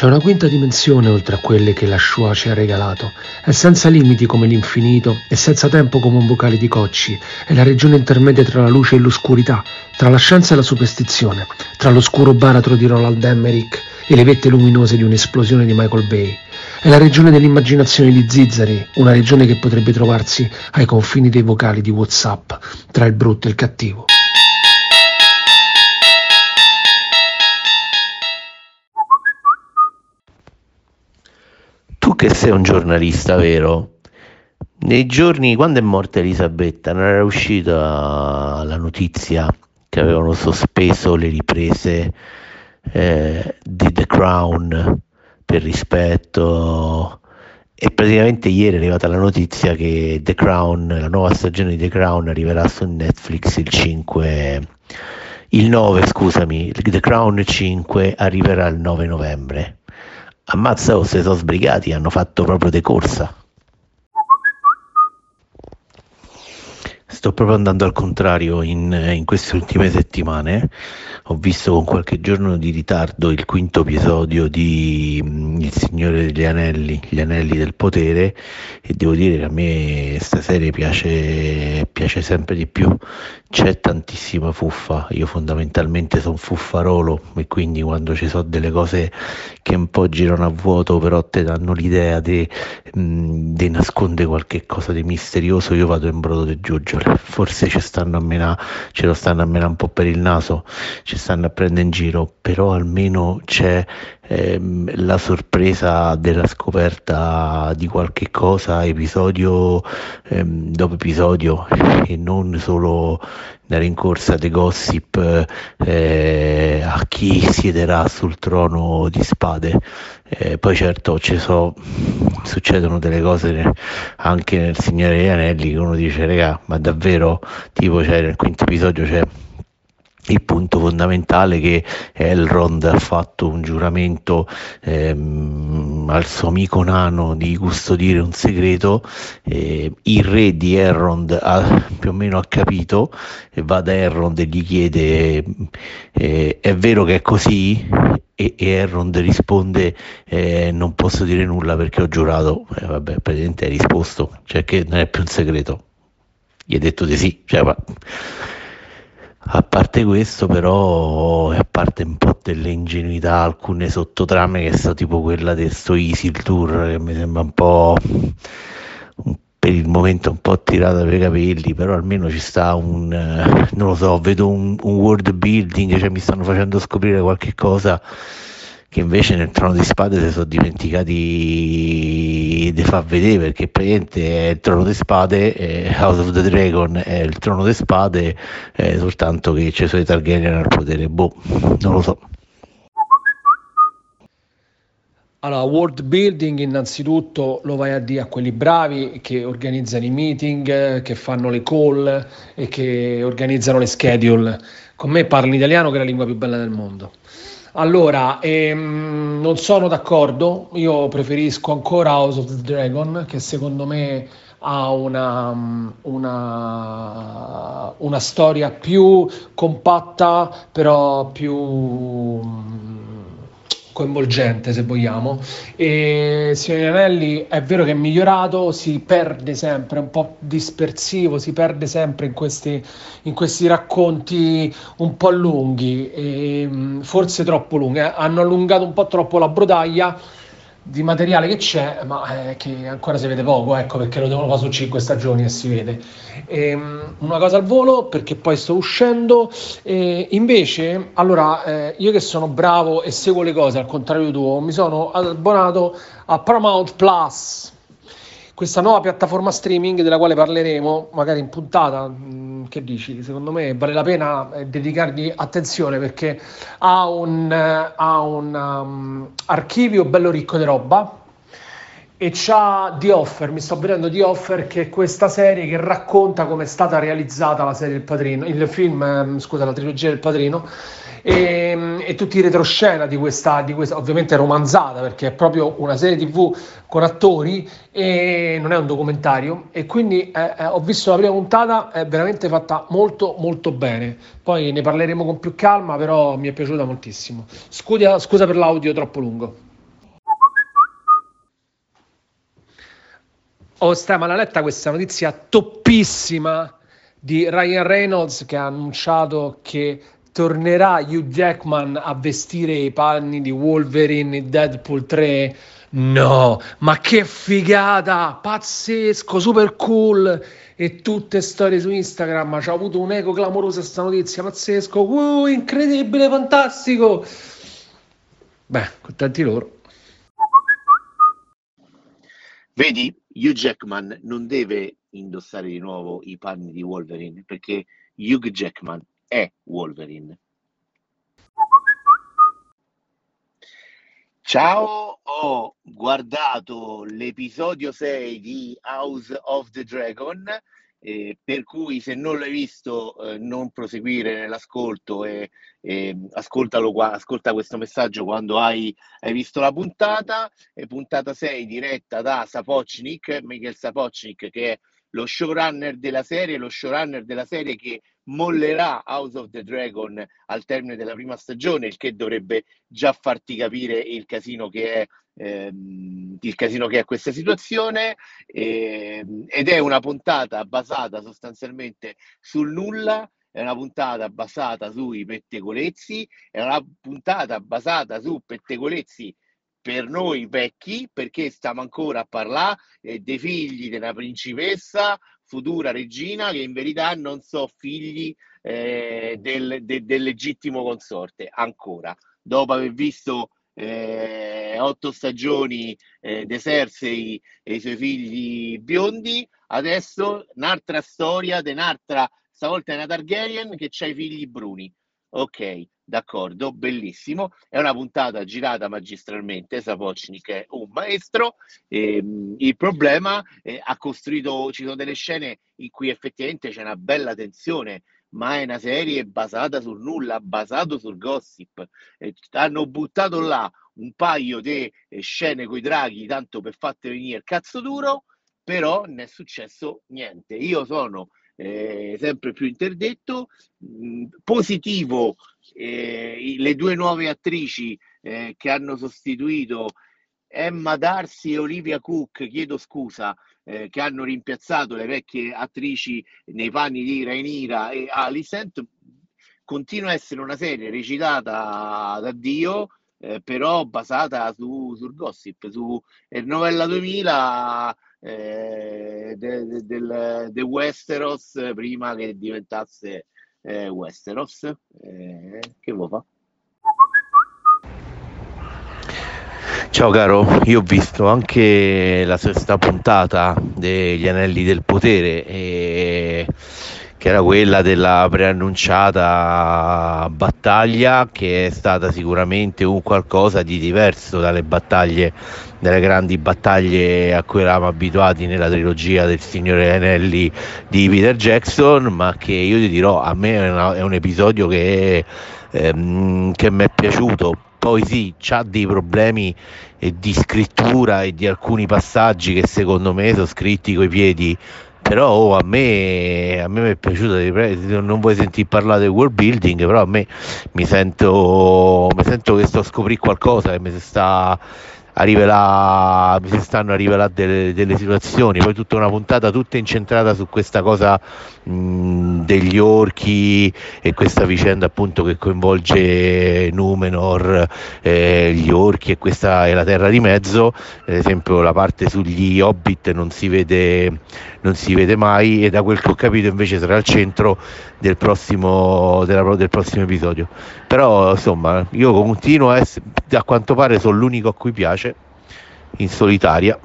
C'è una quinta dimensione oltre a quelle che la Shoah ci ha regalato. È senza limiti come l'infinito e senza tempo come un vocale di cocci. È la regione intermedia tra la luce e l'oscurità, tra la scienza e la superstizione, tra l'oscuro baratro di Roland Emmerich e le vette luminose di un'esplosione di Michael Bay. È la regione dell'immaginazione di Zizzari, una regione che potrebbe trovarsi ai confini dei vocali di WhatsApp, tra il brutto e il cattivo. Che sei un giornalista, vero? Nei giorni, quando è morta Elisabetta, non era uscita la notizia che avevano sospeso le riprese eh, di The Crown per rispetto e praticamente ieri è arrivata la notizia che The Crown, la nuova stagione di The Crown arriverà su Netflix il 5 il 9, scusami, The Crown 5 arriverà il 9 novembre. Ammazza, o se sono sbrigati, hanno fatto proprio decorsa. Sto proprio andando al contrario in, in, queste ultime settimane. Ho visto con qualche giorno di ritardo il quinto episodio di mm, Il Signore degli Anelli, Gli Anelli del Potere e devo dire che a me questa serie piace, piace sempre di più. C'è tantissima fuffa, io fondamentalmente sono fuffarolo e quindi quando ci sono delle cose che un po' girano a vuoto però ti danno l'idea di mm, nascondere qualche cosa di misterioso, io vado in brodo di giuggiole. Forse ci stanno a menare, ce lo stanno a menare un po' per il naso, ci stanno a prendere in giro, però almeno c'è ehm, la sorpresa della scoperta di qualche cosa episodio ehm, dopo episodio e non solo la rincorsa dei gossip eh, a chi siederà sul trono di spade. Eh, poi certo ci so, succedono delle cose anche nel Signore degli Anelli che uno dice, raga, ma davvero, tipo c'è nel quinto episodio c'è il punto fondamentale che Elrond ha fatto un giuramento ehm, al suo amico nano di custodire un segreto, eh, il re di Elrond ha, più o meno ha capito e va da Elrond e gli chiede eh, è vero che è così? E, e Elrond risponde eh, non posso dire nulla perché ho giurato, eh, vabbè praticamente hai risposto, cioè che non è più un segreto, gli hai detto di sì, cioè, ma a parte questo, però, a parte un po' delle ingenuità, alcune sottotrame che sono tipo quella di sto Easy Tour, che mi sembra un po' per il momento un po' tirata per i capelli, però almeno ci sta un, non lo so, vedo un, un world building, cioè mi stanno facendo scoprire qualche cosa che invece nel trono di spade si sono dimenticati di far vedere perché praticamente è il trono di spade eh, House of the Dragon è il trono di spade eh, soltanto che c'è i Targaryen al potere boh non lo so allora, world building innanzitutto lo vai a dire a quelli bravi che organizzano i meeting, che fanno le call e che organizzano le schedule. Con me parli italiano che è la lingua più bella del mondo. Allora, ehm, non sono d'accordo, io preferisco ancora House of the Dragon, che secondo me ha una, una, una storia più compatta, però più coinvolgente se vogliamo e Signore Anelli è vero che è migliorato si perde sempre un po' dispersivo si perde sempre in questi, in questi racconti un po' lunghi e mm, forse troppo lunghi eh. hanno allungato un po' troppo la brodaglia di materiale che c'è, ma eh, che ancora si vede poco, ecco perché lo devono fare su 5 stagioni e si vede. E, ehm, una cosa al volo perché poi sto uscendo. E invece, allora, eh, io che sono bravo e seguo le cose al contrario tuo, mi sono abbonato a Paramount Plus questa nuova piattaforma streaming della quale parleremo magari in puntata, che dici? Secondo me vale la pena eh, dedicargli attenzione perché ha un, eh, ha un um, archivio bello ricco di roba e c'ha The Offer, mi sto vedendo The Offer che è questa serie che racconta come è stata realizzata la serie del Padrino, il film, ehm, scusa, la trilogia del Padrino e, e tutti i retroscena di questa, di questa, ovviamente romanzata perché è proprio una serie tv con attori e non è un documentario e quindi eh, eh, ho visto la prima puntata, è veramente fatta molto molto bene, poi ne parleremo con più calma però mi è piaciuta moltissimo. Scusa, scusa per l'audio troppo lungo. Oh, stai, ma l'ha letta questa notizia toppissima di Ryan Reynolds che ha annunciato che tornerà Hugh Jackman a vestire i panni di Wolverine in Deadpool 3. No, ma che figata! Pazzesco, super cool! E tutte storie su Instagram. Ci ha avuto un eco clamoroso questa notizia, pazzesco! Uh, incredibile, fantastico! Beh, contenti loro. Vedi, Hugh Jackman non deve indossare di nuovo i panni di Wolverine perché Hugh Jackman è Wolverine. Ciao, ho guardato l'episodio 6 di House of the Dragon eh, per cui se non l'hai visto eh, non proseguire nell'ascolto e, e ascoltalo qua, ascolta questo messaggio quando hai, hai visto la puntata, e puntata 6 diretta da Sapocnik, Michael Sapocnik che è lo showrunner della serie, lo showrunner della serie che mollerà House of the Dragon al termine della prima stagione, il che dovrebbe già farti capire il casino che è, ehm, casino che è questa situazione. Ehm, ed è una puntata basata sostanzialmente sul nulla. È una puntata basata sui pettegolezzi, è una puntata basata su pettegolezzi per noi vecchi, perché stiamo ancora a parlare eh, dei figli della principessa, futura regina, che in verità non sono figli eh, del, de, del, legittimo consorte, ancora. Dopo aver visto eh, otto stagioni eh, di Cersei e i suoi figli biondi, adesso un'altra storia un'altra, stavolta è una Targaryen che ha i figli bruni. Ok, d'accordo, bellissimo. È una puntata girata magistralmente. Sapocnik è un maestro. Ehm, il problema è, ha costruito, ci sono delle scene in cui effettivamente c'è una bella tensione, ma è una serie basata sul nulla, basato sul gossip. E hanno buttato là un paio di eh, scene con i draghi, tanto per fatte venire il cazzo duro, però non è successo niente. Io sono eh, sempre più interdetto. Mh, positivo eh, le due nuove attrici eh, che hanno sostituito Emma Darcy e Olivia Cook, chiedo scusa, eh, che hanno rimpiazzato le vecchie attrici nei panni di Rainira e Alicent, continua a essere una serie recitata da Dio, eh, però basata su, sul gossip, su Novella 2000 eh, del de, de Westeros prima che diventasse eh, Westeros. Eh, che vuoi fa? Ciao caro, io ho visto anche la sesta puntata degli Anelli del Potere e che era quella della preannunciata battaglia che è stata sicuramente un qualcosa di diverso dalle battaglie delle grandi battaglie a cui eravamo abituati nella trilogia del Signore Anelli di Peter Jackson ma che io ti dirò a me è, una, è un episodio che, ehm, che mi è piaciuto. Poi sì, c'ha dei problemi eh, di scrittura e di alcuni passaggi che secondo me sono scritti coi piedi però oh, a, me, a me è piaciuto non vuoi sentire parlare del world building però a me mi sento, mi sento che sto a scoprire qualcosa che mi si sta a rivelare, mi si stanno a rivelare delle, delle, situazioni, poi tutta una puntata tutta incentrata su questa cosa mh, degli orchi e questa vicenda appunto che coinvolge Numenor, eh, gli orchi e questa è la terra di mezzo, ad esempio la parte sugli hobbit non si vede, non si vede mai e da quel che ho capito invece sarà al centro del prossimo, della, del prossimo episodio. Però insomma io continuo a essere, a quanto pare sono l'unico a cui piace in solitaria